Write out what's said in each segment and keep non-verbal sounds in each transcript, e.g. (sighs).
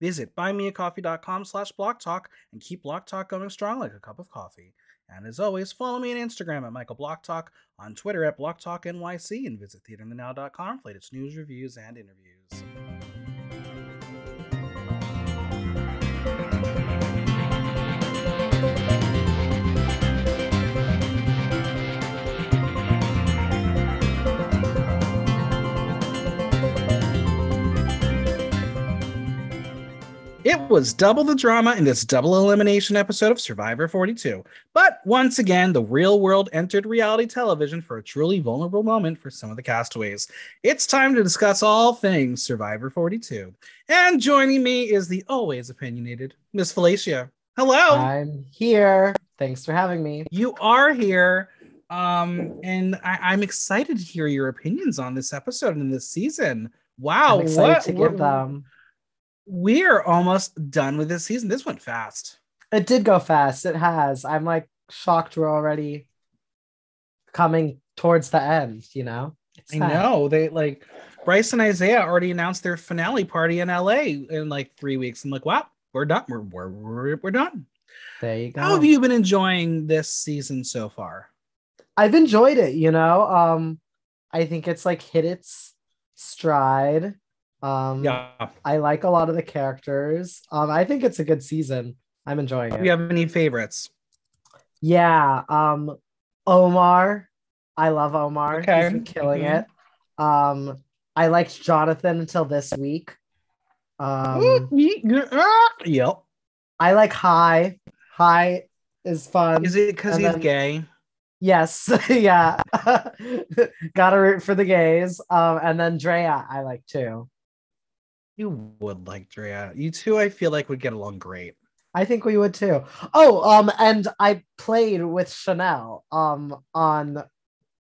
Visit buymeacoffee.com slash blocktalk and keep Block Talk going strong like a cup of coffee. And as always, follow me on Instagram at Michael Block Talk, on Twitter at BlockTalkNYC, and visit theaterinthenow.com for latest news, reviews, and interviews. It was double the drama in this double elimination episode of Survivor 42. But once again, the real world entered reality television for a truly vulnerable moment for some of the castaways. It's time to discuss all things Survivor 42. And joining me is the always opinionated Miss Felicia. Hello. I'm here. Thanks for having me. You are here. Um, and I- am excited to hear your opinions on this episode and this season. Wow, I'm excited what to give them we're almost done with this season. This went fast. It did go fast. It has. I'm like shocked we're already coming towards the end, you know? It's I sad. know. They like Bryce and Isaiah already announced their finale party in LA in like three weeks. I'm like, wow, we're done. We're, we're, we're, we're done. There you go. How have you been enjoying this season so far? I've enjoyed it, you know. Um, I think it's like hit its stride. Um, yeah, I like a lot of the characters. Um, I think it's a good season. I'm enjoying it. Do you have any favorites? Yeah, um, Omar. I love Omar. Okay. He's been killing mm-hmm. it. Um, I liked Jonathan until this week. Um, yep. I like Hai. Hai is fun. Is it because he's then, gay? Yes, (laughs) yeah. (laughs) Gotta root for the gays. Um, and then Drea, I like too. You would like Drea. You two, I feel like would get along great. I think we would too. Oh, um, and I played with Chanel um on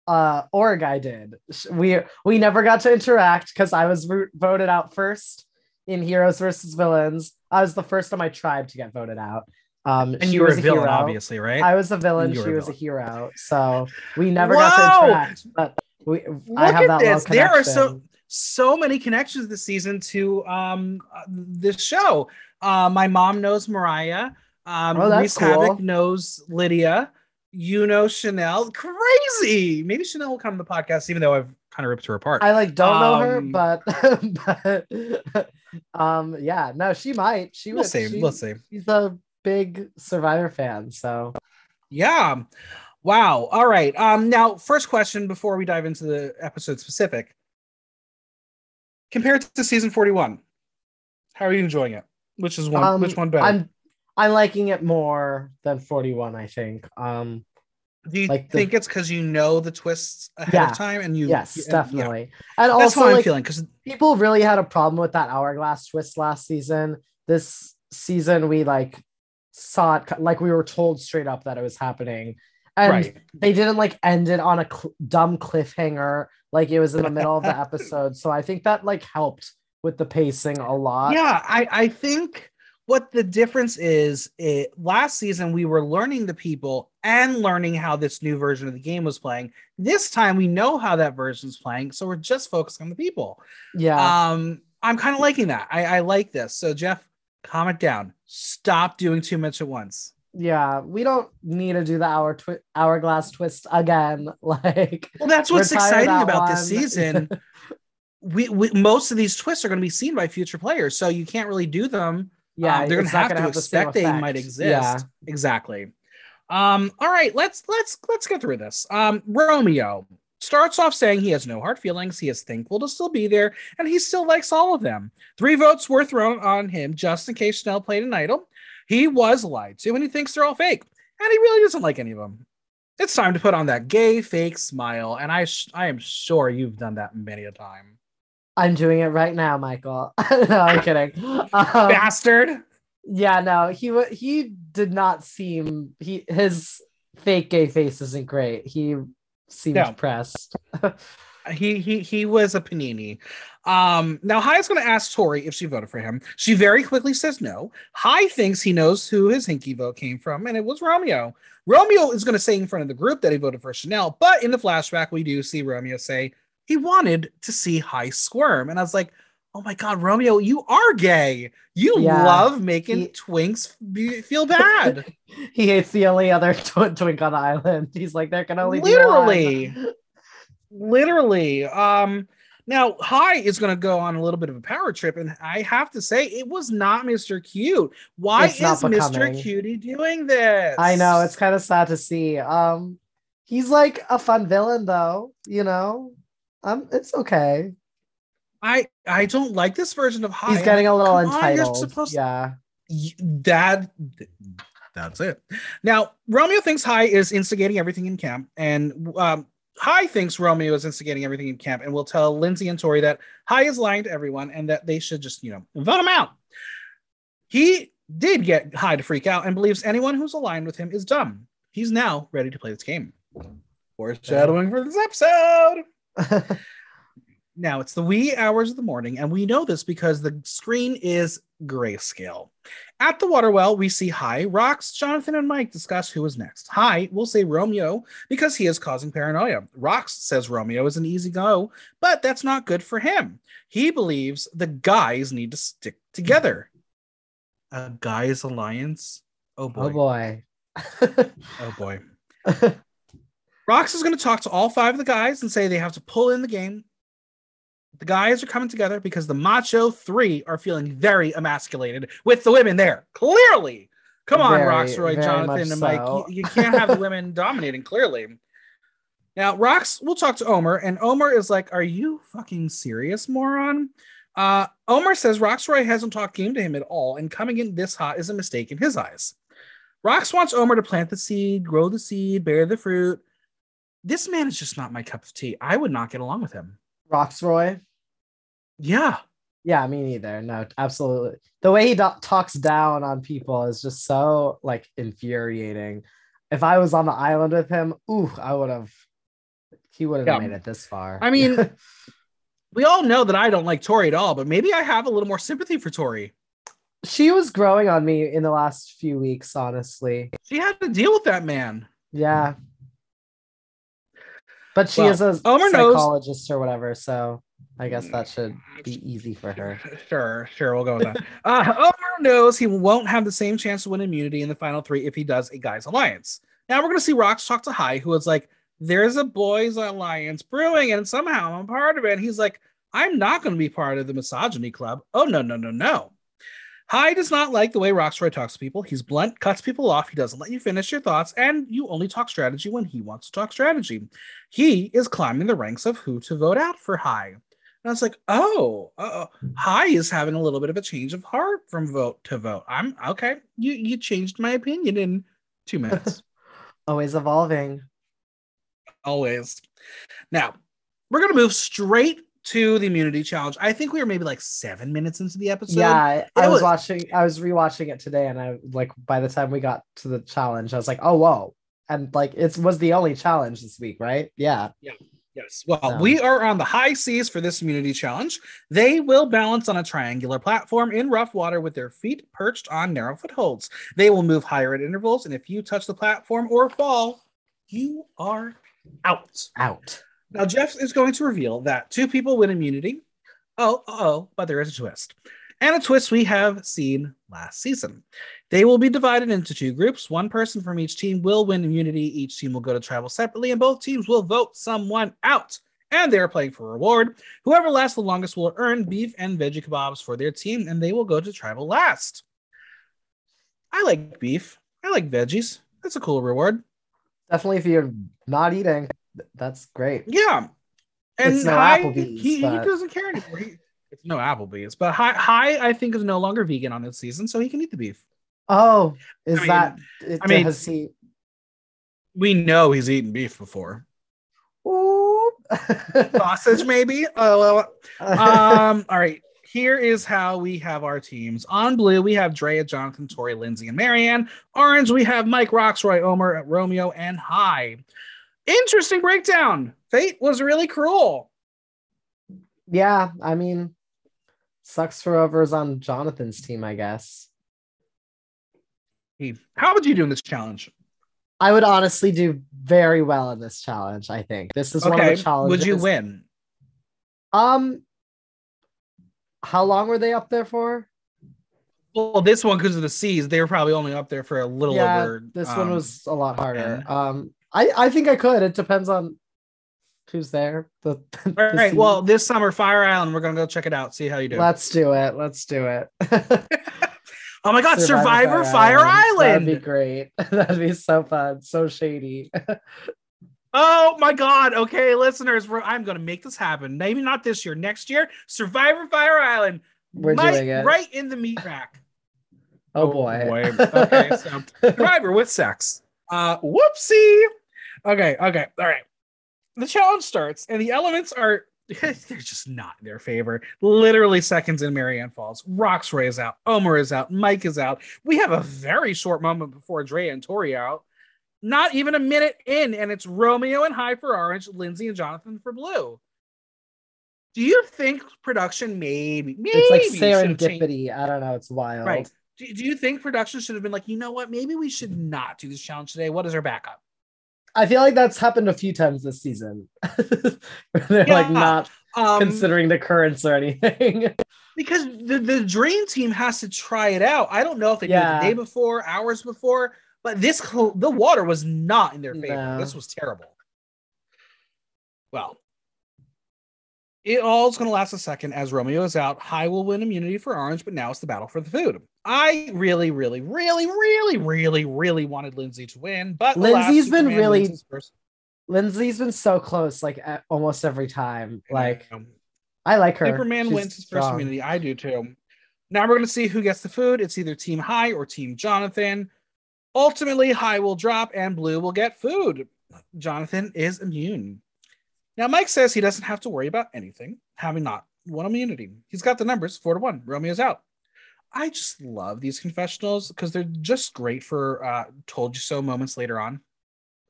uh org I did. We we never got to interact because I was voted out first in Heroes versus Villains. I was the first on my tribe to get voted out. Um, and you were a villain, hero. obviously, right? I was a villain. She a was villain. a hero. So we never Whoa! got to interact. But we, Look I have that this. There are so so many connections this season to um uh, this show. Uh, my mom knows Marya. Um, oh, Reese cool. Havoc knows Lydia. You know Chanel. Crazy. Maybe Chanel will come to the podcast, even though I've kind of ripped her apart. I like don't um, know her, um, but (laughs) but um yeah, no, she might. She we'll see. She, we'll see. She's a big Survivor fan, so yeah. Wow. All right. Um. Now, first question before we dive into the episode specific compared to season 41 how are you enjoying it? Which is one um, which one better? I'm i'm liking it more than 41 i think. Um do you like think the, it's because you know the twists ahead yeah, of time and you yes and, definitely. Yeah. and That's also I'm like, feeling because people really had a problem with that hourglass twist last season. This season we like saw it like we were told straight up that it was happening and right. they didn't like end it on a cl- dumb cliffhanger like it was in the middle of the (laughs) episode. So i think that like helped with the pacing a lot. Yeah i i think what the difference is it last season we were learning the people and learning how this new version of the game was playing. This time we know how that version is playing so we're just focusing on the people. Yeah. Um i'm kind of liking that. I i like this. So jeff calm it down. Stop doing too much at once yeah, we don't need to do the hour twi- hourglass twist again. (laughs) Like, well, that's what's exciting that about one. this season. (laughs) we, we, most of these twists are going to be seen by future players, so you can't really do them. Yeah, um, they're going to have to expect they might exist. Yeah. exactly. Um, all right, let's let's let's get through this. Um, Romeo starts off saying he has no hard feelings, he is thankful to still be there, and he still likes all of them. Three votes were thrown on him just in case Chanel played an idol. He was lied to and he thinks they're all fake. And he really doesn't like any of them. It's time to put on that gay fake smile. And I, sh- I am sure you've done that many a time. I'm doing it right now, Michael. (laughs) no, I'm (laughs) kidding. Um, Bastard. Yeah, no, he he did not seem he his fake gay face isn't great. He seemed No. depressed. (laughs) he he he was a panini. Um, now Hai is going to ask Tori if she voted for him. She very quickly says no. Hai thinks he knows who his hinky vote came from, and it was Romeo. Romeo is going to say in front of the group that he voted for Chanel, but in the flashback we do see Romeo say he wanted to see Hai squirm, and I was like, oh my god, Romeo, you are gay. You Yeah, love making he- twinks be- feel bad. (laughs) he hates the only other tw- twink on the island. He's like, there can only Literally. Literally um now Hai is going to go on a little bit of a power trip and i have to say it was not mr cute why It's is mr cutie doing this I know it's kind of sad to see. Um, he's like a fun villain though. You know, um, it's okay. i i don't like this version of Hai He's getting a little Come on, entitled. supposed- yeah. Y- that that's it now romeo thinks Hai is instigating everything in camp and um Hai thinks romeo is instigating everything in camp and will tell lindsay and tori that Hai is lying to everyone and that they should just you know vote him out. He did get Hai to freak out and believes anyone who's aligned with him is dumb. He's now ready to play this game. Foreshadowing for this episode. (laughs) Now it's the wee hours of the morning, and we know this because the screen is grayscale. At the water well, we see Hai, Rocks, Jonathan, and Mike discuss who is next. Hai will say Romeo because he is causing paranoia. Rocks says Romeo is an easy go, but that's not good for him. He believes the guys need to stick together. A guys alliance? Oh boy. oh boy. (laughs) Oh boy. (laughs) Rocks is going to talk to all five of the guys and say they have to pull in the game. The guys are coming together because the Macho Three are feeling very emasculated with the women there. Clearly. Come on, Very, Rocksroy, Jonathan, and Mike. so. You, you can't have the (laughs) women dominating, clearly. Now, Rocks we'll talk to Omar, and Omar is like, Are you fucking serious, moron? Uh, Omar says Rocksroy hasn't talked game to him at all, and coming in this hot is a mistake in his eyes. Rocks wants Omar to plant the seed, grow the seed, bear the fruit. This man is just not my cup of tea. I would not get along with him. Rocksroy. Yeah. Yeah, me neither. No, absolutely. The way he do- talks down on people is just so like infuriating. If I was on the island with him, ooh, I would have. He wouldn't have Yeah. made it this far. I mean, (laughs) we all know that I don't like Tori at all, but maybe I have a little more sympathy for Tori. she was growing on me in the last few weeks. Honestly, She had to deal with that man. yeah. But she Well, is a Omar knows- psychologist or whatever, so I guess that should be easy for her. (laughs) Sure, sure, we'll go with that. uh, Omar knows he won't have the same chance to win immunity in the final three if he does a guys alliance. Now we're gonna see Rocks talk to Hai, who is like, "There's a boys alliance brewing, and somehow I'm part of it." And he's like, "I'm not gonna be part of the misogyny club." Oh no, no, no, no. Hai does not like the way Rocksroy talks to people. He's blunt, cuts people off. He doesn't let you finish your thoughts, and you only talk strategy when he wants to talk strategy. He is climbing the ranks of who to vote out for Hai. And I was like, oh, uh, Hai is having a little bit of a change of heart from vote to vote. I'm okay. You you changed my opinion in two (laughs) minutes. Always evolving. Always. Now we're gonna move straight to the immunity challenge. I think we were maybe like seven minutes into the episode. yeah, I, was was- watching. I was rewatching it today, and I like by the time we got to the challenge, I was like, oh whoa, and like it was the only challenge this week, right? Yeah. Yeah. Yes. Well, So- we um, are on the high seas for this immunity challenge. They will balance on a triangular platform in rough water with their feet perched on narrow footholds. They will move higher at intervals, and if you touch the platform or fall, you are out. Out. Now, Jeff is going to reveal that two people win immunity. Oh, oh, but there is a twist. And a twist we have seen last season. They will be divided into two groups. One person from each team will win immunity. Each team will go to travel separately, and both teams will vote someone out. And they're playing for a reward. Whoever lasts the longest will earn beef and veggie kebabs for their team, and they will go to tribal last. I like beef. I like veggies. That's a cool reward. Definitely, if you're not eating, that's great. Yeah. And It's no Hai, Applebee's, he, he doesn't care anymore. He, no Applebee's, but Hai, Hai, I think, is no longer vegan on this season, so he can eat the beef. Oh, is I mean- that? It, I mean- has he? We know he's eaten beef before. Ooh. Sausage, maybe? (laughs) Oh. Um, (laughs) all right. here is how we have our teams. On blue, we have Drea, Jonathan, Tori, Lindsay, and Maryanne. Orange, we have Mike, Rocksroy, Omar, Romeo, and Hai. Interesting breakdown. Fate was really cruel. Yeah, I mean, sucks for whoever's on Jonathan's team, I guess. How would you do in this challenge? I would honestly do very well in this challenge. I think this is one of the challenges. Would you win? Um, how long were they up there for? Well, this one because of the seas, they were probably only up there for a little yeah, over. This um, one was a lot harder. Um, I I think I could. It depends on who's there. The, (laughs) the right. Sea. Well, this summer, Fire Island, we're gonna go check it out. See how you do. Let's do it. Let's do it. (laughs) oh my God, Survivor, Survivor Fire, Fire Island. Island. That'd be great. (laughs) That'd be so fun. So shady. Oh my God. Okay, listeners, I'm going to make this happen. Maybe not this year, next year. Survivor Fire Island. We're Mike, doing it. Right in the meat rack. Oh, oh boy. boy. Okay, so Survivor with sex. Uh, whoopsie. Okay, okay, all right. The challenge starts, and the elements are (laughs) they're just not in their favor. Literally seconds in Maryanne falls. Rocksroy is out. Omar is out. Mike is out. We have a very short moment before Dre and Tori out not even a minute in, and it's Romeo and Hai for orange, Lindsay and Jonathan for blue. Do you think production maybe, maybe it's like serendipity? I don't know. It's wild. Right. Do, do you think production should have been like, you know what? Maybe we should not do this challenge today. What is our backup? I feel like that's happened a few times this season. (laughs) They're yeah. like not um, considering the currents or anything. (laughs) because the, the dream team has to try it out. I don't know if they yeah. did it the day before, hours before. But this the water was not in their favor. No. This was terrible. Well, it all is going to last a second as Romeo is out. Hai will win immunity for Orange, but now it's the battle for the food. I really, really, really, really, really, really wanted Lindsay to win, but Lindsay's been really. Lindsay's been so close, like almost every time. Like, I like her. Superman She's wins his strong. first immunity. I do too. Now we're going to see who gets the food. It's either Team Hai or Team Jonathan. Ultimately, Hai will drop and Blue will get food. Jonathan is immune. Now, Mike says he doesn't have to worry about anything, having not one immunity. He's got the numbers four to one. Romeo's out. I just love these confessionals because they're just great for uh, told you so moments later on.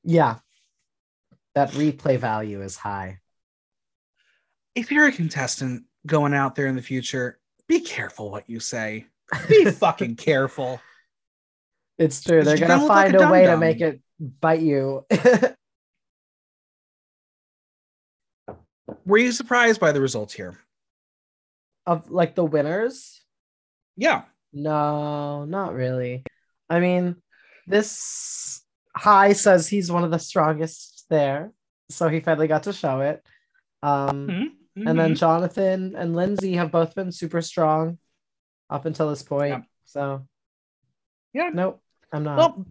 Yeah. That replay value is high. If you're a contestant going out there in the future, be careful what you say. Be (laughs) fucking careful. It's true. They're gonna find like a, a way to make it bite you. (laughs) Were you surprised by the results here? Of like the winners? Yeah. No, not really. I mean, this Hai says he's one of the strongest there, so he finally got to show it. Um, mm-hmm. and then mm-hmm. Jonathan and Lindsay have both been super strong up until this point. Yeah. So, yeah, nope. I'm not. Well,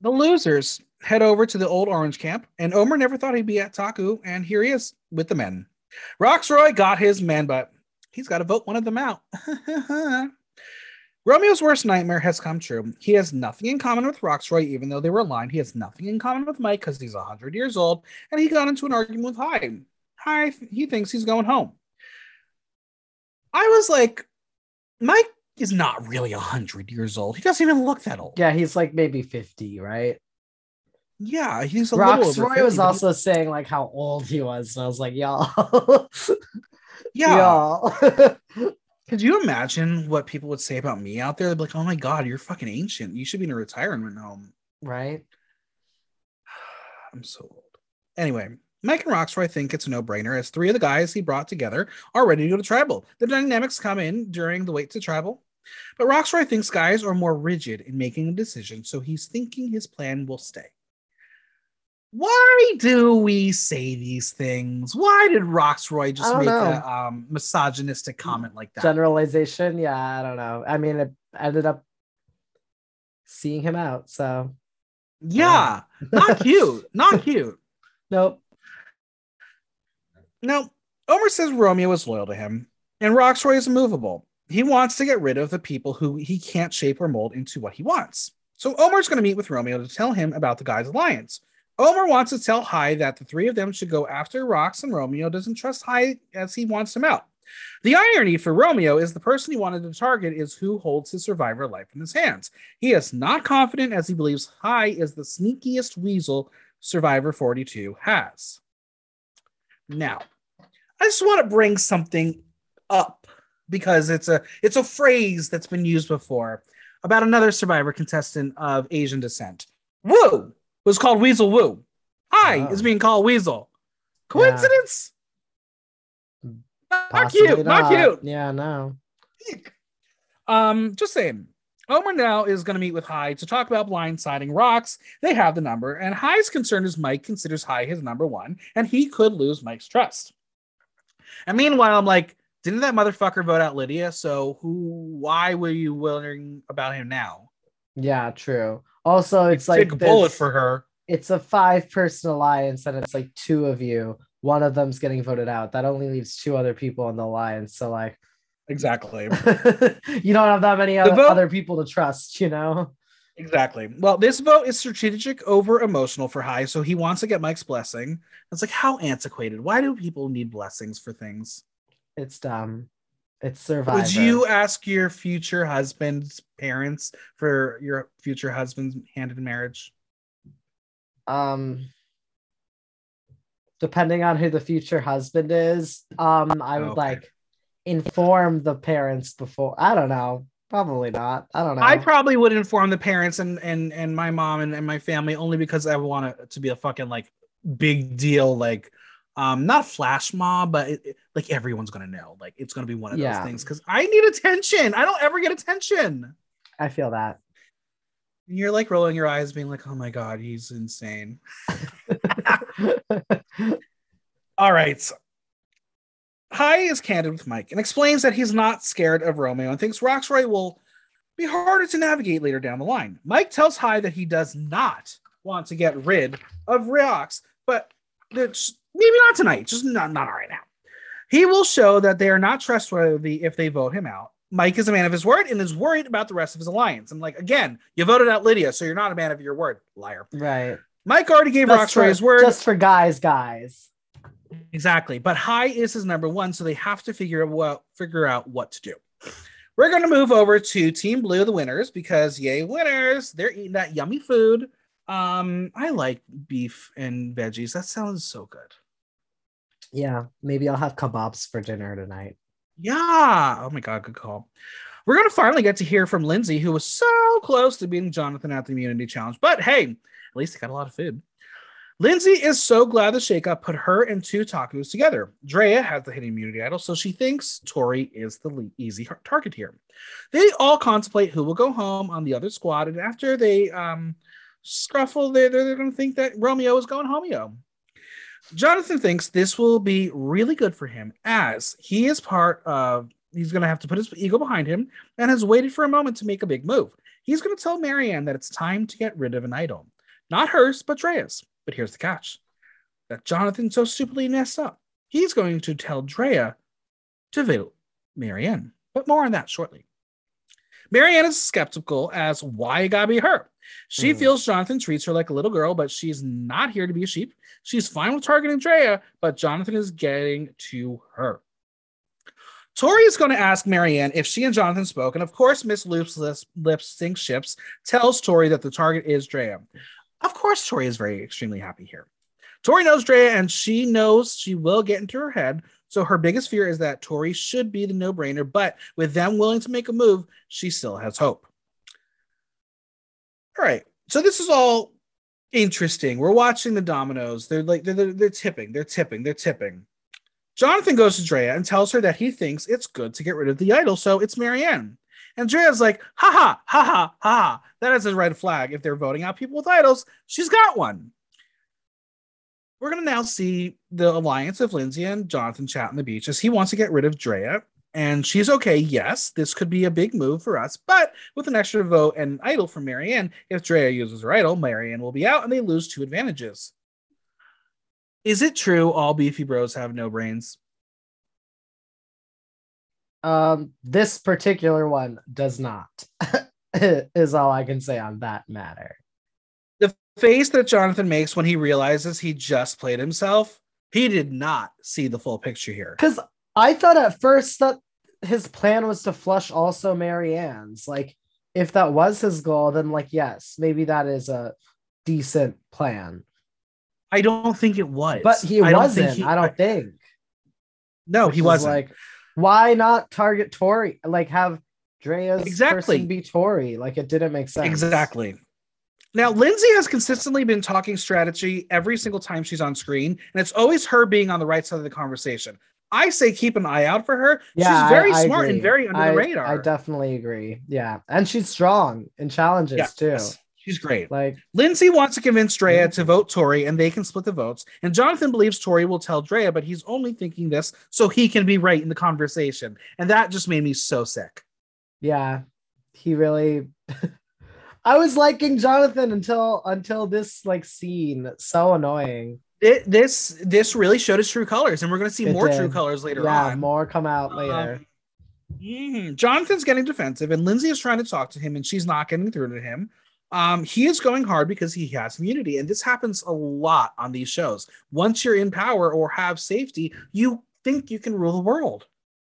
the losers head over to the old orange camp, and Omar never thought he'd be at Taku, and here he is with the men. Rocksroy got his men, but he's got to vote one of them out. (laughs) Romeo's worst nightmare has come true. He has nothing in common with Rocksroy, even though they were aligned. He has nothing in common with Mike because he's 100 years old, and he got into an argument with Hai. Hai, he thinks he's going home. I was like, Mike is not really a hundred years old. He doesn't even look that old. Yeah, he's like maybe fifty, right? Yeah, he's a Rox little. Roy was also saying like how old he was, and I was like, y'all. (laughs) yeah. (laughs) Could you imagine what people would say about me out there? They'd be like, "Oh my god, you're fucking ancient. You should be in a retirement home." Right. (sighs) I'm so old. Anyway, Mike and Rocksroy think it's a no-brainer as three of the guys he brought together are ready to go to tribal. The dynamics come in during the wait to tribal. But Rocksroy thinks guys are more rigid in making a decision, so he's thinking his plan will stay. Why do we say these things? Why did Rocksroy just make know. a um, misogynistic comment like that? Generalization? Yeah, I don't know. I mean, it ended up seeing him out, so. Yeah, not cute. (laughs) Not cute. Nope. No, Omar says Romeo is loyal to him, and Rocksroy is immovable he wants to get rid of the people who he can't shape or mold into what he wants. So Omar's going to meet with Romeo to tell him about the guys' alliance. Omar wants to tell Hai that the three of them should go after Rocks, and Romeo doesn't trust Hai as he wants him out. The irony for Romeo is the person he wanted to target is who holds his survivor life in his hands. He is not confident as he believes Hai is the sneakiest weasel Survivor 42 has. Now, I just want to bring something up because it's a it's a phrase that's been used before about another survivor contestant of Asian descent. Woo was called Weasel Woo. Hai oh. is being called Weasel. Coincidence? Yeah. Not cute. Not. not cute. Yeah, no. Um, just saying. Omar now is going to meet with Hai to talk about blindsiding rocks. They have the number, and Hai's concern is Mike considers Hai his number one, and he could lose Mike's trust. And meanwhile, I'm like, didn't that motherfucker vote out Lydia? So who? Why were you worrying about him now? Yeah, true. Also, it's like take a bullet for her. It's a five-person alliance, and it's like two of you. One of them's getting voted out. That only leaves two other people on the alliance. So like, exactly. (laughs) you don't have that many other, vote- other people to trust. You know. Exactly. Well, this vote is strategic over emotional for Hai, so he wants to get Mike's blessing. It's like how antiquated. Why do people need blessings for things? It's dumb. It's survival. Would you ask your future husband's parents for your future husband's hand in marriage? Um, depending on who the future husband is, um, I would okay. like inform the parents before. I don't know. Probably not. I don't know. I probably would inform the parents and and and my mom and, and my family only because I want it to be a fucking like big deal like um not flash mob but it, it, like everyone's gonna know. Like it's gonna be one of yeah. those things because i need attention. I don't ever get attention. I feel that. And you're like rolling your eyes being like oh my god he's insane. (laughs) All right. Hai is candid with Mike and explains that he's not scared of Romeo and thinks Rocksroy will be harder to navigate later down the line. Mike tells Hai that he does not want to get rid of Rocks, but it's maybe not tonight, just not, not right now. He will show that they are not trustworthy if they vote him out. Mike is a man of his word and is worried about the rest of his alliance. I'm like again, you voted out Lydia, so you're not a man of your word, liar. Right. Mike already gave just Rocksroy his word. Just for guys, guys. Exactly. But Hai is his number one, so they have to figure out what figure out what to do. We're gonna move over to Team Blue, the winners, because yay, winners! They're eating that yummy food. Um, I like beef and veggies. That sounds so good. Yeah, maybe I'll have kebabs for dinner tonight. Yeah. Oh my god, good call. We're gonna finally get to hear from Lindsay, who was so close to beating Jonathan at the immunity challenge. But hey, at least he got a lot of food. Lindsay is so glad the shakeup put her and two tacos together. Drea has the hidden immunity idol, so she thinks Tori is the easy target here. They all contemplate who will go home on the other squad, and after they um, scruffle, they're, they're going to think that Romeo is going homeo. Jonathan thinks this will be really good for him as he is part of, he's going to have to put his ego behind him and has waited for a moment to make a big move. He's going to tell Maryanne that it's time to get rid of an idol. Not hers, but Drea's. But here's the catch that Jonathan so stupidly messed up. He's going to tell Drea to vote Maryanne. But more on that shortly. Maryanne is skeptical as why it gotta be her. She mm. feels Jonathan treats her like a little girl, but she's not here to be a sheep. She's fine with targeting Drea, but Jonathan is getting to her. Tori is going to ask Maryanne if she and Jonathan spoke, and of course, Miss Loop's lip sync ships tells Tori that the target is Drea. Of course, Tori is very extremely happy here. Tori knows Drea, and she knows she will get into her head. So her biggest fear is that Tori should be the no-brainer, but with them willing to make a move, she still has hope. All right. So this is all interesting. We're watching the dominoes. They're like they're, they're, they're tipping. They're tipping. They're tipping. Jonathan goes to Drea and tells her that he thinks it's good to get rid of the idol, so it's Maryanne. And Drea's like, ha ha, ha ha, ha. That is a red flag. If they're voting out people with idols, she's got one. We're going to now see the alliance of Lindsay and Jonathan chat on the beach as he wants to get rid of Drea and she's okay. Yes, this could be a big move for us, but with an extra vote and idol from Maryanne, if Drea uses her idol, Maryanne will be out and they lose two advantages. Is it true all beefy bros have no brains? Um, this particular one does not, (laughs) is all I can say on that matter. The face that Jonathan makes when he realizes he just played himself, he did not see the full picture here. Because I thought at first that his plan was to flush also Maryanne's. Like, if that was his goal, then like yes, maybe that is a decent plan. I don't think it was. But he I don't wasn't. he- I don't think. No, Which he wasn't. Like, why not target Tori? Like, have Drea's Exactly. person be Tori? Like, it didn't make sense. Exactly. Now, Lindsay has consistently been talking strategy every single time she's on screen, and it's always her being on the right side of the conversation. I say keep an eye out for her. Yeah, she's very I- I smart and very under I, the radar. I definitely agree. Yeah, and she's strong in challenges Yeah, too. yes, she's great. Like, Lindsay wants to convince Drea Mhm. to vote Tori, and they can split the votes. And Jonathan believes Tori will tell Drea, but he's only thinking this so he can be right in the conversation. And that just made me so sick. yeah, he really. (laughs) I was liking Jonathan until until this like scene. So annoying. It, this this really showed his true colors, and we're going to see It more did. true colors later yeah, on. more come out later. Um, mhm. Jonathan's getting defensive, and Lindsay is trying to talk to him, and she's not getting through to him. Um, he is going hard because he has immunity, and this happens a lot on these shows. Once you're in power or have safety, you think you can rule the world.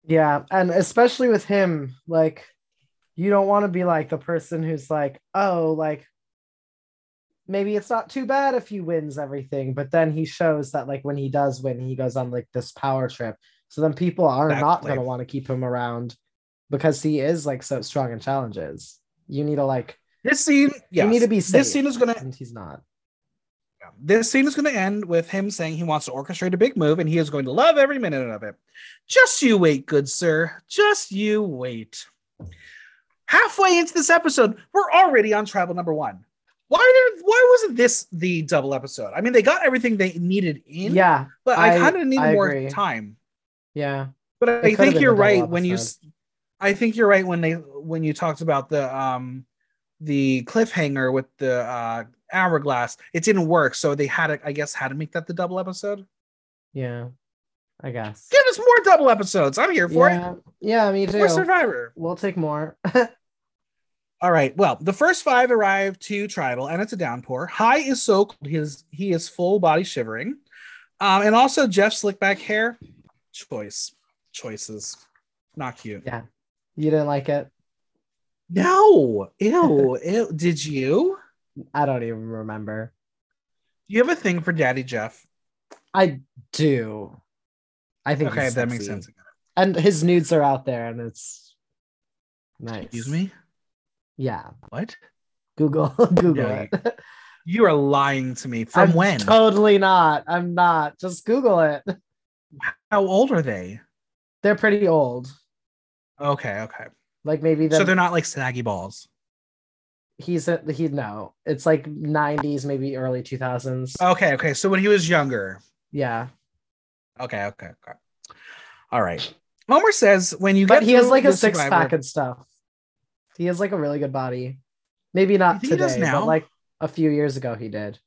Yeah, and especially with him, like you don't want to be like the person who's like, oh, like maybe it's not too bad if he wins everything, but then he shows that like when he does win, he goes on like this power trip. So then people are not gonna want to keep him around because he is like so strong in challenges. You need to like This scene, you need to be safe. This scene is gonna and he's not. this scene is going to end with him saying he wants to orchestrate a big move, and he is going to love every minute of it. Just you wait, good sir. Just you wait. Halfway into this episode, we're already on tribal number one. Why did why wasn't this the double episode? I mean, they got everything they needed in, Yeah, but I, I- kind of need I more agree. time. yeah. But I think you're right when you. I think you're right when they when you talked about the um the cliffhanger with the uh hourglass. It didn't work, so they had to, I guess, had to make that the double episode. Yeah. I guess. Give us more double episodes. I'm here for Yeah, yeah, me it. too. More Survivor. We'll take more. (laughs) All right. Well, the first five arrive to tribal, and it's a downpour. Hai is soaked. his he is full body shivering, um, and also Jeff slick back hair. Choice choices, not cute. Yeah. You didn't like it? No, ew, (laughs) ew. Did you? I don't even remember. Do you have a thing for Daddy Jeff? I do. I think Okay, that makes sense. And his nudes are out there, and it's nice. Excuse me. Yeah. What? Google (laughs) Google Yeah, it. You are lying to me. From I'm when? Totally not. I'm not. Just Google it. How old are they? They're pretty old. Okay, okay. Like maybe the So they're not like snaggy balls. he's a, he no. It's like 90s, maybe early 2000s. Okay, okay. So when he was younger. yeah. Okay, okay, okay. All right. Omar says when you get But get he has like a six pack and stuff. He has like a really good body. Maybe not You think he does today, now? but like a few years ago he did.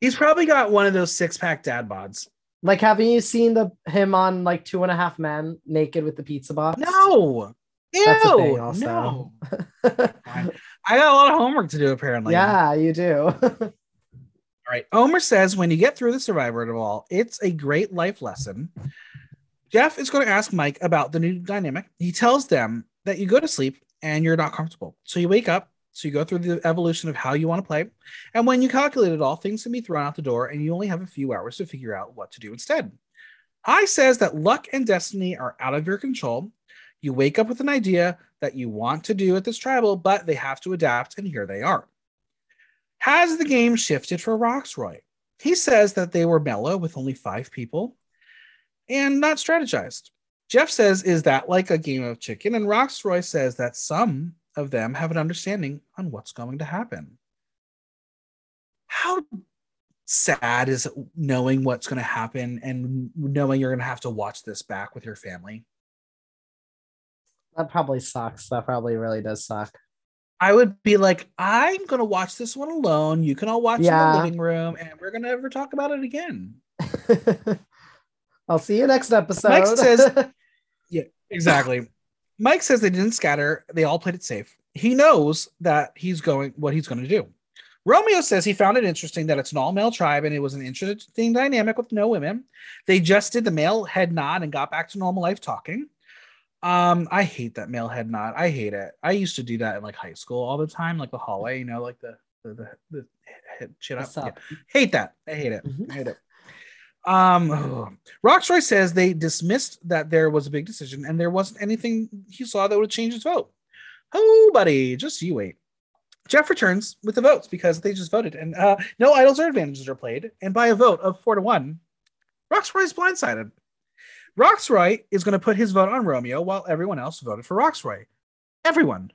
He's probably got one of those six pack dad bods. Like, haven't you seen the him on like Two and a Half Men naked with the pizza box? No. Ew. That's a thing also. No. (laughs) I got a lot of homework to do apparently. yeah, you do. (laughs) All right. Omar says when you get through the survivor of all, it's a great life lesson. Jeff is going to ask Mike about the new dynamic. He tells them that you go to sleep and you're not comfortable. So you wake up, so you go through the evolution of how you want to play. And when you calculate it all, things can be thrown out the door and you only have a few hours to figure out what to do instead. Hai says that luck and destiny are out of your control. You wake up with an idea that you want to do at this tribal, but they have to adapt, and here they are. Has the game shifted for Rocksroy? He says that they were mellow with only five people and not strategized. Jeff says, Is that like a game of chicken? And Rocksroy says that some of them have an understanding on what's going to happen. How sad is it knowing what's going to happen and knowing you're going to have to watch this back with your family? that probably sucks. That probably really does suck. I would be like, I'm going to watch this one alone. You can all watch in the living room and we're going to ever talk about it again. (laughs) I'll see you next episode. Mike says- (laughs) Exactly. Mike says they didn't scatter. They all played it safe. He knows that he's going what he's going to do. Romeo says he found it interesting that it's an all male tribe and it was an interesting dynamic with no women. They just did the male head nod and got back to normal life talking. Um, I hate that male head nod. I hate it. I used to do that in like high school all the time, like the hallway, you know, like the the the, the head chin up. Up? Yeah. Hate that. I hate it. Mhm. I hate it. Um. Rocksroy says they dismissed that there was a big decision and there wasn't anything he saw that would change his vote. Oh, buddy, just you wait. Jeff returns with the votes because they just voted, and uh, no idols or advantages are played. And by a vote of four to one, Rocksroy is blindsided. Rocksroy is going to put his vote on Romeo while everyone else voted for Rocksroy. Everyone,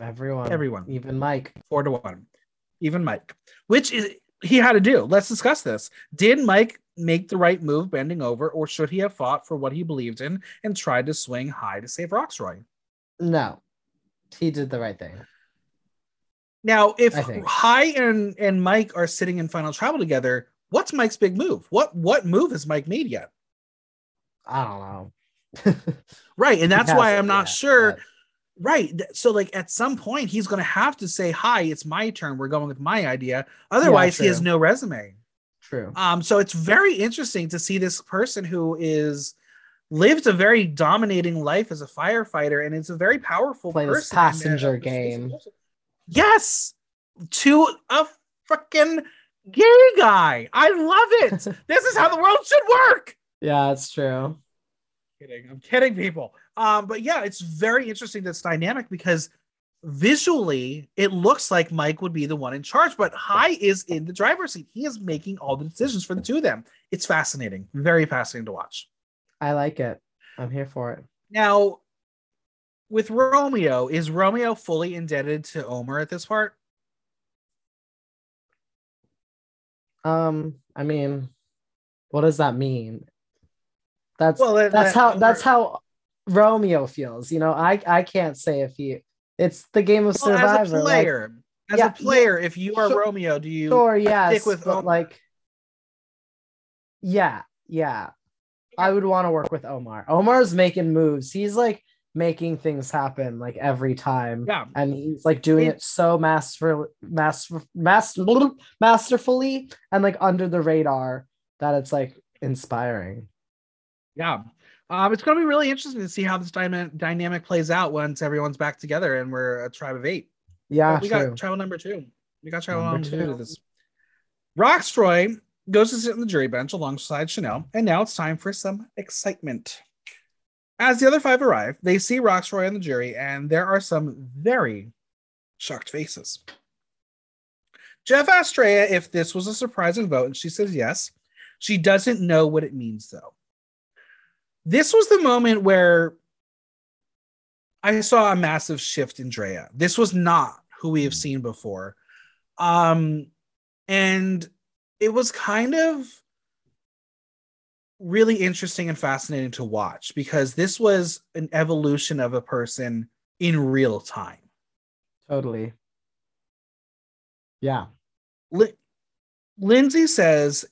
Everyone. everyone Even Mike. four to one, even Mike, which is he had to do. Let's discuss this. Did Mike make the right move bending over, or should he have fought for what he believed in and tried to swing Hai to save Rocksroy? No. He did the right thing. Now, if. Hai and and Mike are sitting in final travel together, what's Mike's big move? What what move has Mike made yet? I don't know. (laughs) Right, and that's why I'm not yet, sure. but- Right, so like at some point he's going to have to say, "Hai, it's my turn. We're going with my idea." Otherwise, he has no resume. True. Um, so it's very interesting to see this person who is lived a very dominating life as a firefighter, and it's a very powerful Play person. passenger game. Yes, to a freaking gay guy. I love it. (laughs) this is how the world should work. Yeah, it's true. Kidding. I'm kidding, people. Um, but yeah, it's very interesting this dynamic because visually it looks like Mike would be the one in charge, but Hai is in the driver's seat. He is making all the decisions for the two of them. It's fascinating, very fascinating to watch. I like it. I'm here for it. Now, with Romeo, is Romeo fully indebted to Omar at this part? Um, I mean, what does that mean? That's Well, that- that's that how that's how Romeo feels. You know, I I can't say if he it's the game of Well, survivor. as a like, player, as yeah, a player, if you are sure- Romeo, do you sure, yes, stick with Omar? like yeah, yeah. I would want to work with Omar. Omar's making moves. He's like making things happen like every time. Yeah. And he's like doing It- it so master master master masterfully and like under the radar that it's like inspiring. Yeah. Um, it's going to be really interesting to see how this dyna- dynamic plays out once everyone's back together and we're a tribe of eight. Yeah, we true. got tribal number two. We got tribal Number number, two. two. this. Rocksroy goes to sit on the jury bench alongside Chanel, and now it's time for some excitement. As the other five arrive, they see Rocksroy on the jury, and there are some very shocked faces. Jeff asks Drea if this was a surprising vote, and she says yes. She doesn't know what it means, though. This was the moment where I saw a massive shift in Drea. This was not who we have seen before. Um, and it was kind of really interesting and fascinating to watch because this was an evolution of a person in real time. Totally. Yeah. Li- Lindsay says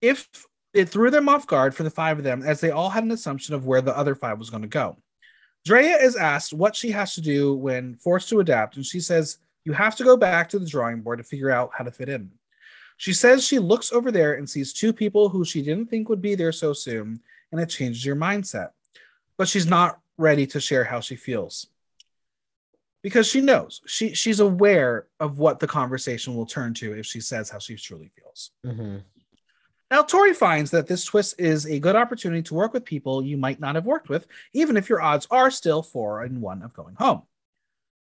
if it threw them off guard for the five of them as they all had an assumption of where the other five was going to go. Drea is asked what she has to do when forced to adapt, and she says, You have to go back to the drawing board to figure out how to fit in. She says she looks over there and sees two people who she didn't think would be there so soon, and it changes your mindset. But she's not ready to share how she feels. Because she knows, she, she's aware of what the conversation will turn to if she says how she truly feels. Mhm. Now, Tori finds that this twist is a good opportunity to work with people you might not have worked with, even if your odds are still four and one of going home.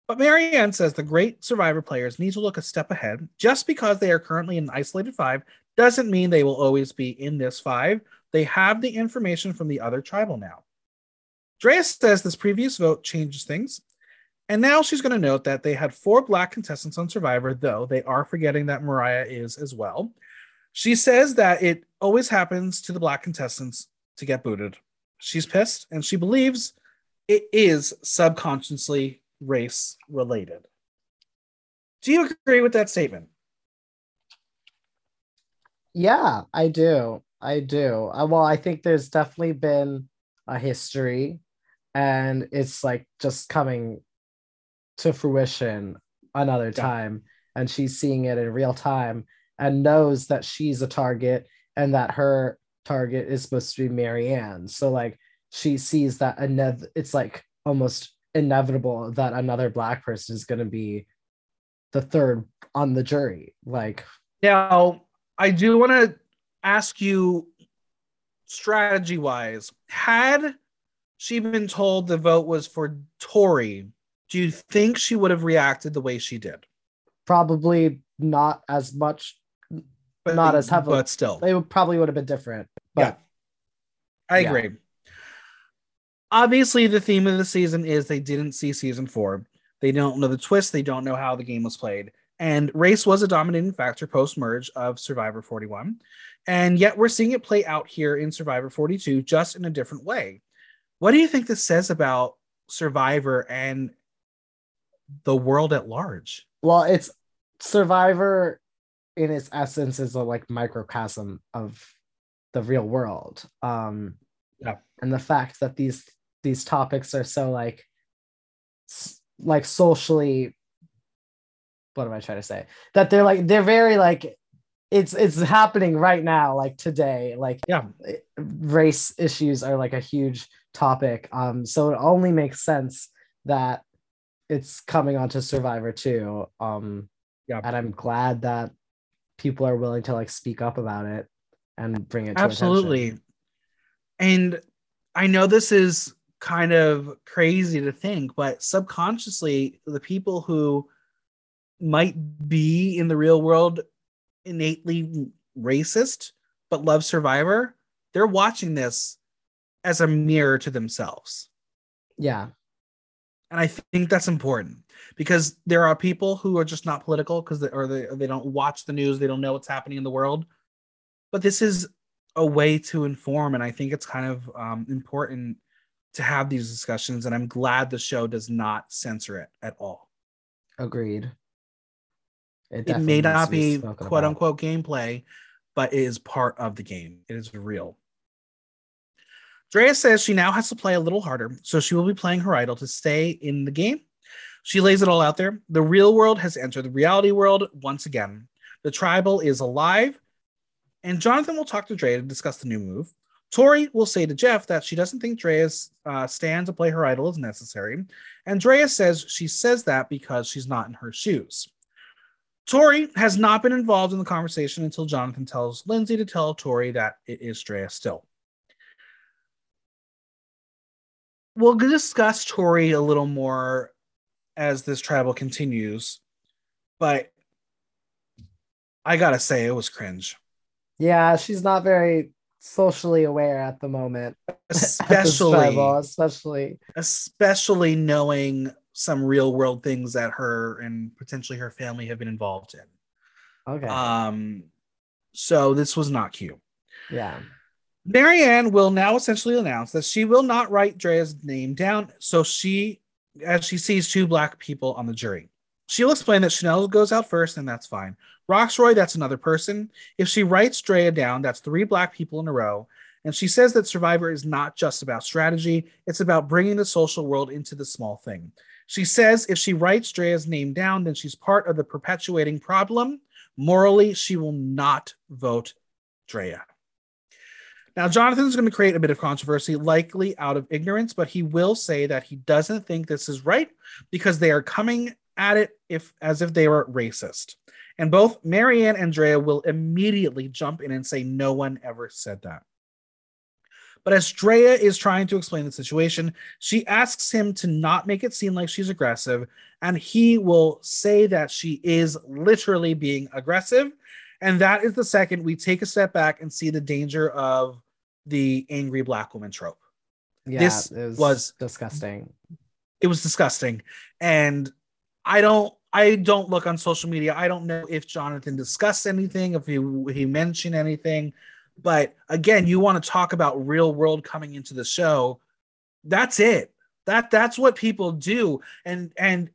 But Maryanne says the great survivor players need to look a step ahead. Just because they are currently in an isolated five doesn't mean they will always be in this five. They have the information from the other tribal now. Drea says this previous vote changes things. And now she's going to note that they had four black contestants on Survivor, though they are forgetting that Marya is as well. She says that it always happens to the black contestants to get booted. She's pissed and she believes it is subconsciously race related. Do you agree with that statement? Yeah, I do. I do. Uh, well, I think there's definitely been a history and it's like just coming to fruition another Yeah. time. and she's seeing it in real time and knows that she's a target and that her target is supposed to be Maryanne. So like she sees that another it's like almost inevitable that another black person is going to be the third on the jury. Like now, I do want to ask you strategy wise, had she been told the vote was for Tori, do you think she would have reacted the way she did? Probably not as much, but, not as heavily, but still, it probably would have been different. But yeah, I yeah. agree. Obviously, the theme of the season is they didn't see season four. They don't know the twist. They don't know how the game was played. And race was a dominating factor post merge of Survivor 41. And yet we're seeing it play out here in Survivor 42, just in a different way. What do you think this says about Survivor and the world at large? Well, it's Survivor in its essence is a like microcosm of the real world. Um yeah. and the fact that these these topics are so like like socially what am I trying to say? That they're like they're very like it's it's happening right now like today like yeah race issues are like a huge topic um so it only makes sense that it's coming onto survivor too um yeah and i'm glad that people are willing to like speak up about it and bring it to absolutely. attention. and i know this is kind of crazy to think but subconsciously the people who might be in the real world innately racist but love survivor they're watching this as a mirror to themselves. Yeah and i think that's important because there are people who are just not political because they or they, or they don't watch the news they don't know what's happening in the world but this is a way to inform and i think it's kind of um, important to have these discussions and i'm glad the show does not censor it at all agreed it, it may not be quote about. unquote gameplay, but it is part of the game. It is real. Drea says she now has to play a little harder, so she will be playing her idol to stay in the game. She lays it all out there. The real world has entered the reality world once again. The tribal is alive, and Jonathan will talk to Drea to discuss the new move. Tori will say to Jeff that she doesn't think Drea's uh, stand to play her idol is necessary, and Drea says she says that because she's not in her shoes. Tori has not been involved in the conversation until Jonathan tells Lindsay to tell Tori that it is Drea still. We'll discuss Tori a little more as this tribal continues, but I gotta say, it was cringe. Yeah, she's not very socially aware at the moment. (laughs) Especially, especially, especially knowing some real world things that her and potentially her family have been involved in. Okay. Um, so this was not cute. Yeah. Maryanne will now essentially announce that she will not write Drea's name down. So she, as she sees two black people on the jury, she'll explain that Chanel goes out first, and that's fine. Rocksroy, that's another person. If she writes Drea down, that's three black people in a row. And she says that Survivor is not just about strategy, it's about bringing the social world into the small thing. She says if she writes Drea's name down, then she's part of the perpetuating problem. Morally, she will not vote Drea. Now, Jonathan's going to create a bit of controversy, likely out of ignorance, but he will say that he doesn't think this is right because they are coming at it if as if they were racist. And both Maryanne and Drea will immediately jump in and say no one ever said that. But as Drea is trying to explain the situation, she asks him to not make it seem like she's aggressive, and he will say that she is literally being aggressive. And that is the second we take a step back and see the danger of the angry black woman trope. Yeah, this was, was disgusting. It was disgusting. And I don't I don't look on social media. I don't know if Jonathan discussed anything, if he he mentioned anything. But again, you want to talk about real world coming into the show. That's it. That that's what people do. And and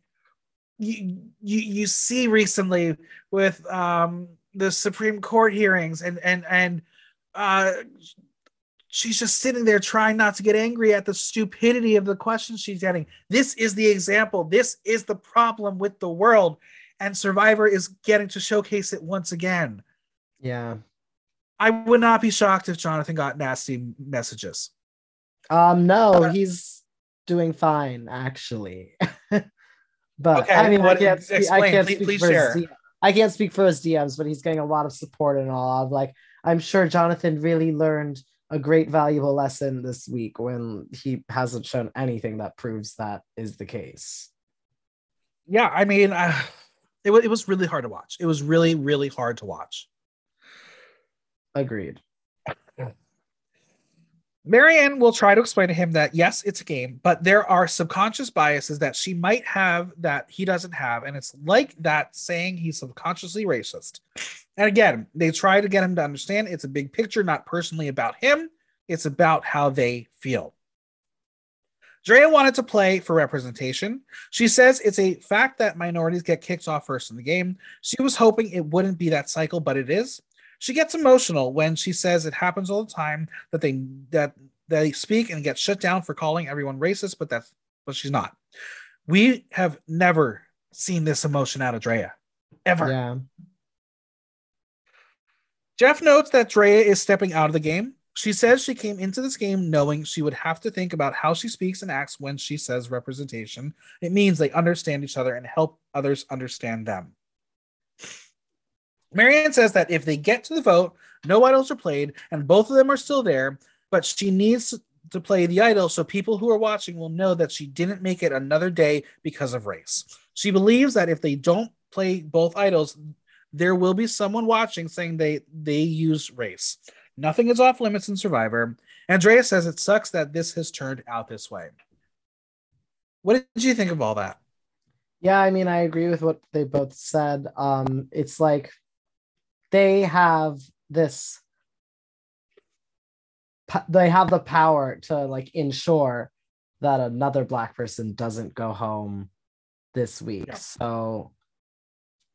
you you, you see recently with um the Supreme Court hearings and and and uh she's just sitting there trying not to get angry at the stupidity of the questions she's getting. This is the example. This is the problem with the world. and Survivor is getting to showcase it once again. Yeah. I would not be shocked if Jonathan got nasty messages. Um, no, he's doing fine actually. (laughs) but Okay, I mean, what- I can't, speak, I can't please- speak please for share. his. I can't speak for his DMs, but he's getting a lot of support and all. Of like, I'm sure Jonathan really learned a great valuable lesson this week when he hasn't shown anything that proves that is the case. Yeah, I mean, uh, it, wa- it was really hard to watch. It was really, really hard to watch. Agreed. Maryanne will try to explain to him that yes, it's a game, but there are subconscious biases that she might have that he doesn't have. And it's like that saying he's subconsciously racist. And again, they try to get him to understand it's a big picture, not personally about him, it's about how they feel. Drea wanted to play for representation. She says it's a fact that minorities get kicked off first in the game. She was hoping it wouldn't be that cycle, but it is. She gets emotional when she says it happens all the time that they that they speak and get shut down for calling everyone racist, but that's but she's not. We have never seen this emotion out of Drea. Ever. Yeah. Jeff notes that Drea is stepping out of the game. She says she came into this game knowing she would have to think about how she speaks and acts when she says representation. It means they understand each other and help others understand them. Maryanne says that if they get to the vote, no idols are played, and both of them are still there, but she needs to play the idol so people who are watching will know that she didn't make it another day because of race. She believes that if they don't play both idols, there will be someone watching saying they they use race. Nothing is off limits in Survivor. And Drea says it sucks that this has turned out this way. What did you think of all that? Yeah, I mean, I agree with what they both said. Um, it's like they have this, they have the power to like ensure that another black person doesn't go home this week. Yeah. So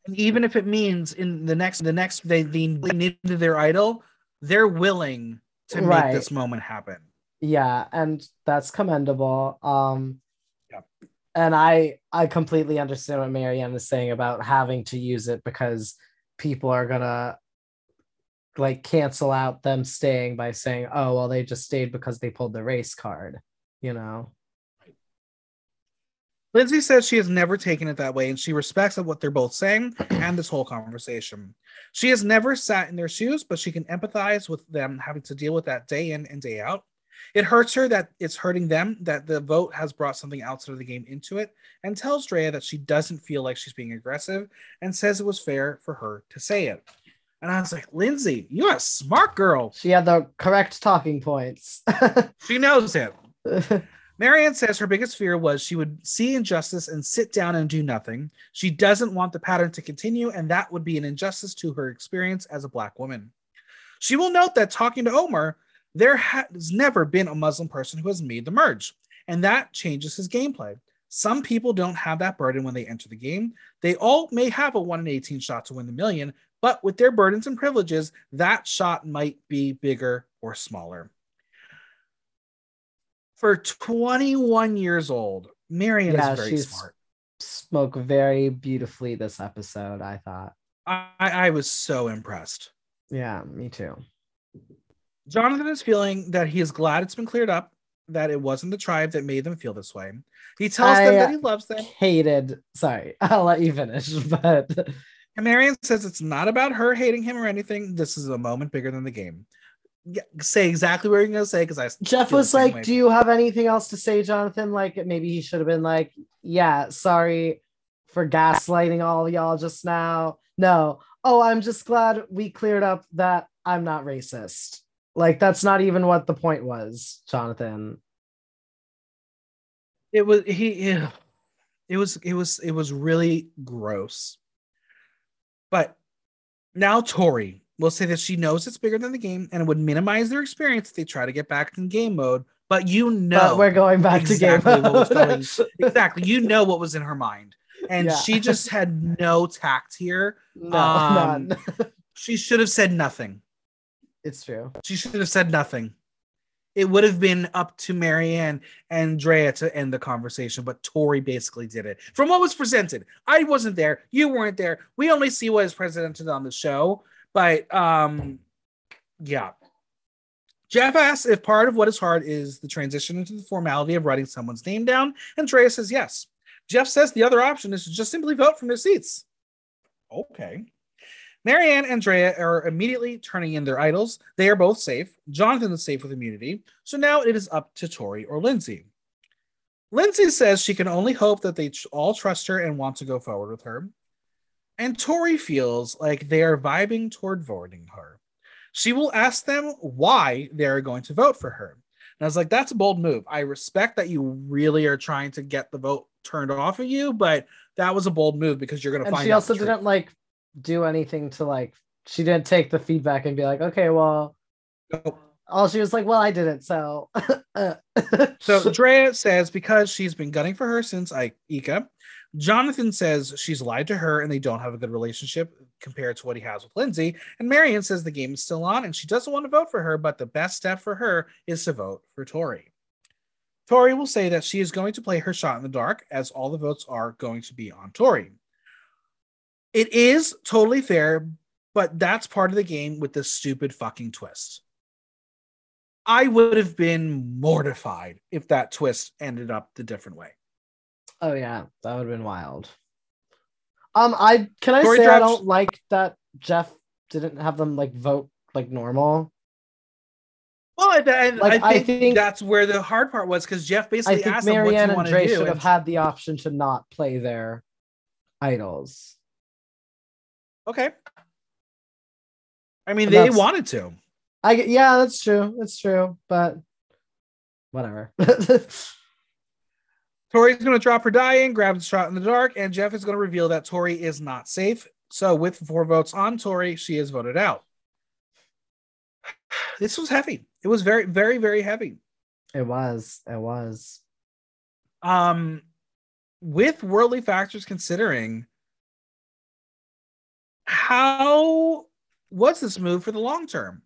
And even if it means in the next the next they lean into their idol, they're willing to make Right. this moment happen. yeah, and that's commendable. Um, Yeah. and I I completely understand what Maryanne is saying about having to use it because people are gonna like cancel out them staying by saying, oh well, they just stayed because they pulled the race card, you know. Lindsay says she has never taken it that way and she respects what they're both saying and this whole conversation. She has never sat in their shoes, but she can empathize with them having to deal with that day in and day out. It hurts her that it's hurting them that the vote has brought something outside of the game into it and tells Drea that she doesn't feel like she's being aggressive and says it was fair for her to say it. And I was like, Lindsay, you're a smart girl. She had the correct talking points. (laughs) She knows it. (laughs) Maryanne says her biggest fear was she would see injustice and sit down and do nothing. She doesn't want the pattern to continue, and that would be an injustice to her experience as a Black woman. She will note that talking to Omar, there has never been a Muslim person who has made the merge, and that changes his gameplay. Some people don't have that burden when they enter the game. They all may have a 1 in 18 shot to win the million, but with their burdens and privileges, that shot might be bigger or smaller for 21 years old, Maryanne Yeah, is very smart. Spoke very beautifully this episode, I thought. I, I was so impressed. Yeah, me too. Jonathan is feeling that he is glad it's been cleared up, that it wasn't the tribe that made them feel this way. He tells them that he loves them. Hated. Sorry, (laughs) I'll let you finish. (laughs) But And Maryanne says it's not about her hating him or anything. This is a moment bigger than the game. Yeah, say exactly what you're going to say because I Jeff was like, way. "Do you have anything else to say, Jonathan?" Like maybe he should have been like, "Yeah, sorry for gaslighting all y'all just now." No. Oh, I'm just glad we cleared up that I'm not racist. Like that's not even what the point was, Jonathan. it was he yeah. it was it was it was really gross but now tori will say that she knows it's bigger than the game and it would minimize their experience if they try to get back in game mode but you know but we're going back exactly to game mode. going- (laughs) exactly you know what was in her mind and Yeah. she just had no tact here no, Um, (laughs) she should have said nothing It's true. she should have said nothing it would have been up to Maryanne and Drea to end the conversation, but Tori basically did it. From what was presented, I wasn't there, you weren't there. We only see what is presented on the show, but um, yeah. Jeff asks if part of what is hard is the transition into the formality of writing someone's name down, and Drea says yes. Jeff says the other option is to just simply vote from their seats. Okay. Maryanne and Drea are immediately turning in their idols. They are both safe. Jonathan is safe with immunity. So now it is up to Tori or Lindsay. Lindsay says she can only hope that they all trust her and want to go forward with her. And Tori feels like they are vibing toward voting her. She will ask them why they are going to vote for her. And I was like, that's a bold move. I respect that you really are trying to get the vote turned off of you, but that was a bold move because you're going to and find. she also didn't like do anything to like. She didn't take the feedback and be like, okay, well. Nope. All she was like, well, I didn't. So. (laughs) so Drea says because she's been gunning for her since I Ika. Jonathan says she's lied to her and they don't have a good relationship compared to what he has with Lindsay. And Maryanne says the game is still on and she doesn't want to vote for her, but the best step for her is to vote for Tori. Tori will say that she is going to play her shot in the dark, as all the votes are going to be on Tori. It is totally fair, but that's part of the game with this stupid fucking twist. I would have been mortified if that twist ended up the different way. Oh yeah, that would have been wild. Um, I can I Tori say drops- I don't like that Jeff didn't have them like vote like normal. Well, I, I, like, I, think, I think that's where the hard part was because Jeff basically I think asked Maryanne them what and Dre do, should have had the option to not play their idols. Okay. I mean, they wanted to. I yeah, that's true. That's true, but whatever. (laughs) Tori's going to drop her die dying, grab the shot in the dark, and Jeff is going to reveal that Tori is not safe. So, with four votes on Tori, she is voted out. (sighs) This was heavy. It was very, very, very heavy. It was. It was. Um, with worldly factors considering, how what's this move for the long term?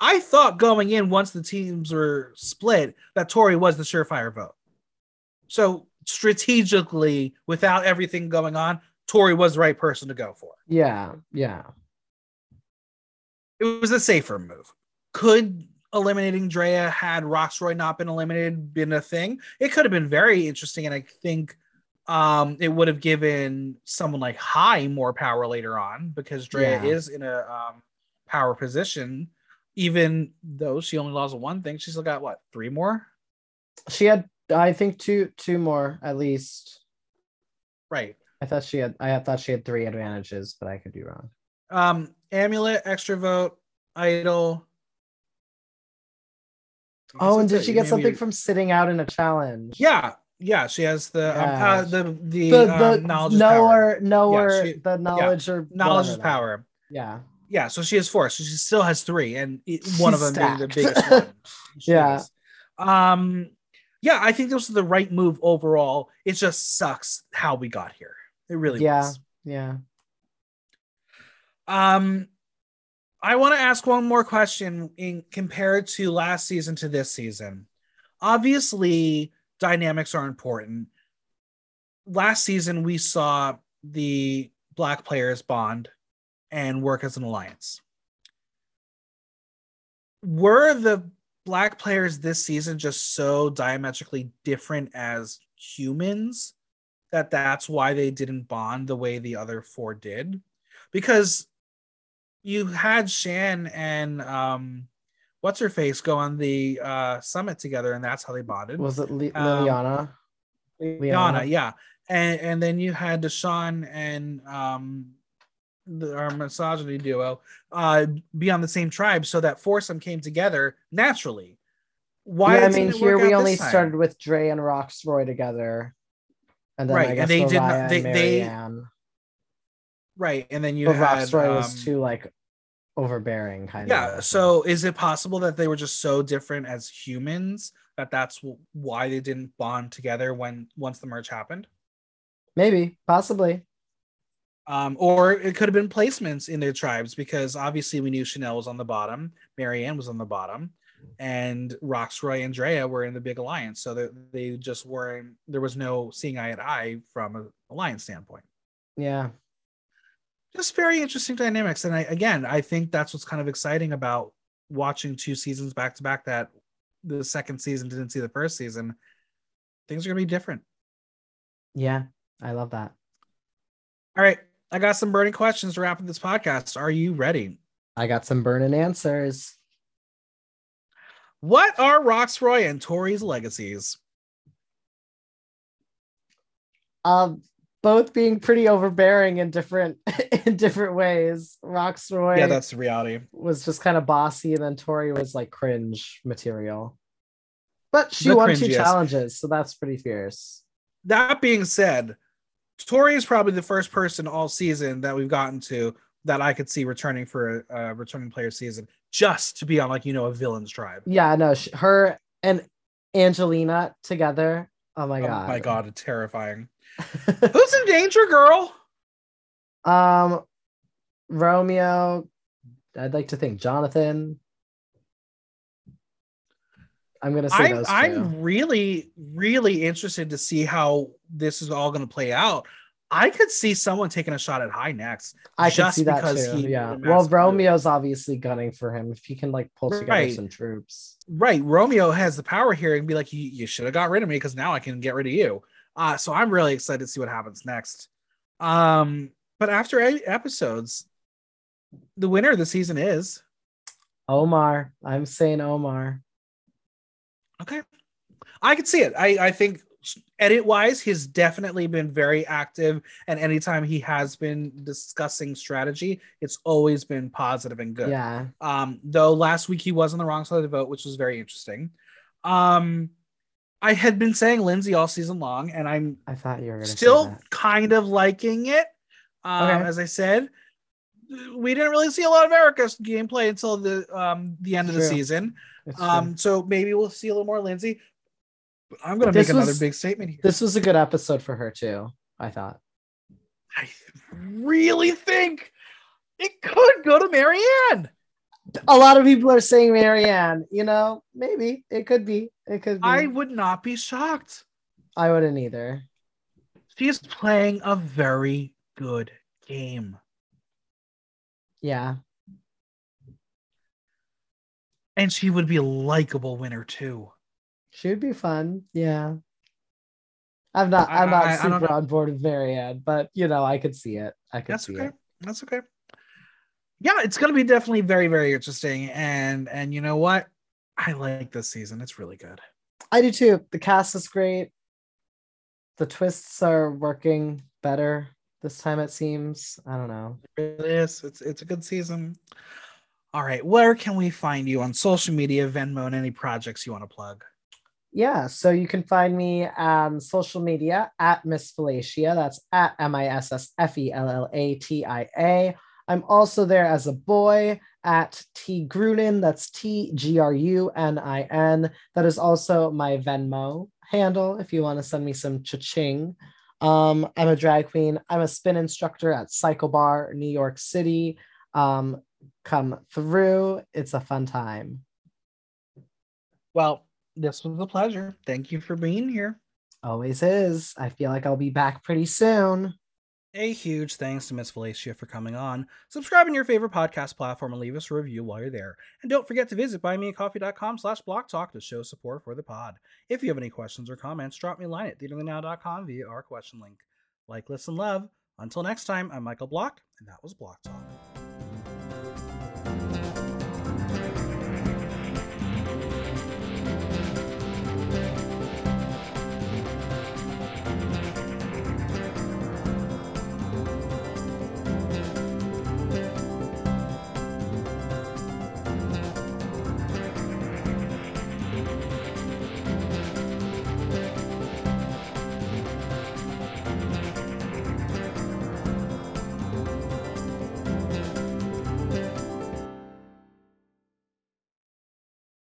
I thought going in once the teams were split that Tori was the surefire vote. So strategically, without everything going on, Tori was the right person to go for. Yeah, yeah. It was a safer move. Could eliminating Drea had Rocksroy not been eliminated been a thing? It could have been very interesting, and I think um, it would have given someone like Hai more power later on because Drea yeah. is in a um, power position. Even though she only lost one thing, she's still got what three more. She had, I think, two two more at least. Right. I thought she had. I thought she had three advantages, but I could be wrong. Um, amulet, extra vote, idol. Oh, and did she get something from sitting out in a challenge? Yeah, yeah, she has the yeah. um, the the, the, the um, knowledge knower knower yeah, she, the knowledge yeah. or knowledge is power. Yeah, yeah. So she has four. So she still has three, and one of them stacked. being the biggest (laughs) one. yeah. Is. Um. Yeah, I think this was the right move overall. It just sucks how we got here. It really yeah, was. Yeah. Um, I want to ask one more question in compared to last season to this season. Obviously, dynamics are important. Last season, we saw the black players bond and work as an alliance. Were the black players this season just so diametrically different as humans that that's why they didn't bond the way the other four did? Because you had Shan and um what's her face go on the uh, summit together, and that's how they bonded. Was it Li- um, Liliana? Um, Liliana, yeah, and and then you had Deshawn and um, the, our misogyny duo uh, be on the same tribe, so that foursome came together naturally. Why? Yeah, I mean, here we only started with Dre and Rocksroy together, and then right, I guess and they did not. They, they right, and then you but had Rocksroy um, was too like overbearing kind yeah, of. Yeah. So is it possible that they were just so different as humans that that's why they didn't bond together when once the merge happened? Maybe, possibly. Um, or it could have been placements in their tribes because obviously we knew Chanel was on the bottom, maryanne was on the bottom. and Rocksroy and Drea were in the big alliance, so that they just weren't. There was no seeing eye to eye from an alliance standpoint. Yeah. Just very interesting dynamics, and I again, I think that's what's kind of exciting about watching two seasons back to back. That the second season didn't see the first season. Things are gonna be different. Yeah, I love that. All right, I got some burning questions to wrap up this podcast. Are you ready? I got some burning answers. What are Rocksroy and Tori's legacies? Um, both being pretty overbearing in different (laughs) in different ways. Rocksroy, yeah, that's the reality. Was just kind of bossy, and then Tori was like cringe material. But she The won two challenges, so that's pretty fierce. That being said, Tori is probably the first person all season that we've gotten to that I could see returning for a, a returning player season just to be on like you know a villain's tribe. Yeah, no, sh- her and Angelina together. Oh my god! Oh my god, terrifying. (laughs) Who's in danger, girl? um, Romeo. I'd like to think Jonathan. I'm gonna say I'm those two. I'm really really interested to see how this is all going to play out. I could see someone taking a shot at Hai next. I just see that because too. he Yeah. Well. Romeo's obviously gunning for him if he can like pull together Right. some troops. Right, Romeo has the power here and be like, "You, you should have got rid of me because now I can get rid of you." Uh, so I'm really excited to see what happens next. Um, but after eight episodes, the winner of the season is Omar. I'm saying Omar. okay. I could see it. I I think edit wise, he's definitely been very active, and anytime he has been discussing strategy, it's always been positive and good. Yeah. Um, though last week he was on the wrong side of the vote, which was very interesting. Um, I had been saying Lindsay all season long, and I'm I thought you were still kind of liking it. Um, Okay. as I said, we didn't really see a lot of Erica's gameplay until the um the end of the True. season. Um, so maybe we'll see a little more Lindsay. But I'm gonna This make another big statement here. this was a good episode for her too. I thought. I really think it could go to Maryanne. A lot of people are saying Maryanne. You know, maybe it could be. It could be. I I, would not be shocked. I wouldn't either. She's playing a very good game. Yeah. And she would be a likable winner too. She would be fun. Yeah. I'm not I- I'm not I- I super know. on board with Maryanne, but you know, I could see it. I could That's see okay. it. That's okay. Yeah, it's gonna be definitely very, very interesting. And and you know what? I like this season. It's really good. I do too. The cast is great. The twists are working better this time, it seems. I don't know. It really is. It's it's a good season. All right. Where can we find you on social media, Venmo, and any projects you want to plug? Yeah, so you can find me on social media at Miss Fellatia. That's at M I S S F E L L A T I A. I'm also there as a boy at T Grunin. That's T G R U N I N. That is also my Venmo handle if you want to send me some cha-ching. Um, I'm a drag queen. I'm a spin instructor at Cycle Bar, New York City. Um, come through. It's a fun time. Well, this was a pleasure. Thank you for being here. Always is. I feel like I'll be back pretty soon. A huge thanks to Miss Felicia for coming on. Subscribe on your favorite podcast platform and leave us a review while you're there. And don't forget to visit buymeacoffee.com slash block talk to show support for the pod. If you have any questions or comments, drop me a line at theaterthenow.com via our question link. Like, listen, love. Until next time, I'm Michael Block, and that was Block Talk.